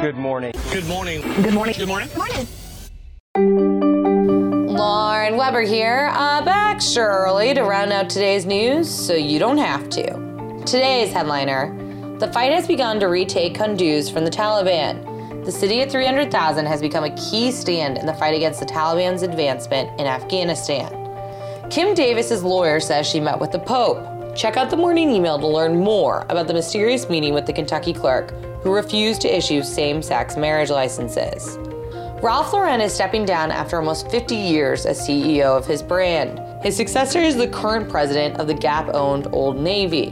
Good morning. Good morning. Good morning. Good morning. Good Morning. Lauren Weber here, uh, back extra early to round out today's news so you don't have to. Today's headliner The fight has begun to retake Kunduz from the Taliban. The city of 300,000 has become a key stand in the fight against the Taliban's advancement in Afghanistan. Kim Davis's lawyer says she met with the Pope. Check out the morning email to learn more about the mysterious meeting with the Kentucky clerk who refused to issue same sex marriage licenses. Ralph Lauren is stepping down after almost 50 years as CEO of his brand. His successor is the current president of the Gap owned Old Navy.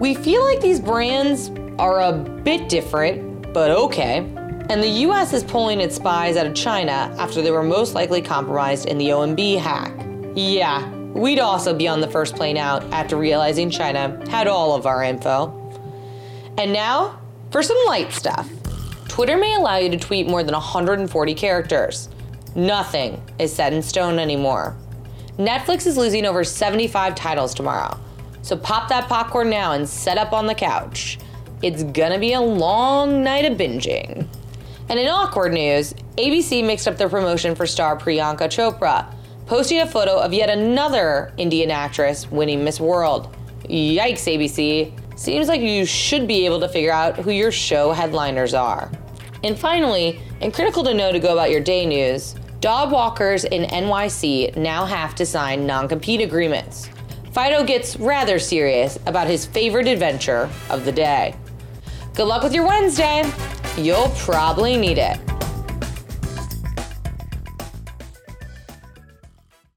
We feel like these brands are a bit different, but okay. And the US is pulling its spies out of China after they were most likely compromised in the OMB hack. Yeah, we'd also be on the first plane out after realizing China had all of our info. And now, for some light stuff. Twitter may allow you to tweet more than 140 characters. Nothing is set in stone anymore. Netflix is losing over 75 titles tomorrow. So pop that popcorn now and set up on the couch. It's gonna be a long night of binging. And in awkward news, ABC mixed up their promotion for star Priyanka Chopra, posting a photo of yet another Indian actress winning Miss World. Yikes, ABC. Seems like you should be able to figure out who your show headliners are. And finally, and critical to know to go about your day news, dog walkers in NYC now have to sign non compete agreements. Fido gets rather serious about his favorite adventure of the day. Good luck with your Wednesday. You'll probably need it.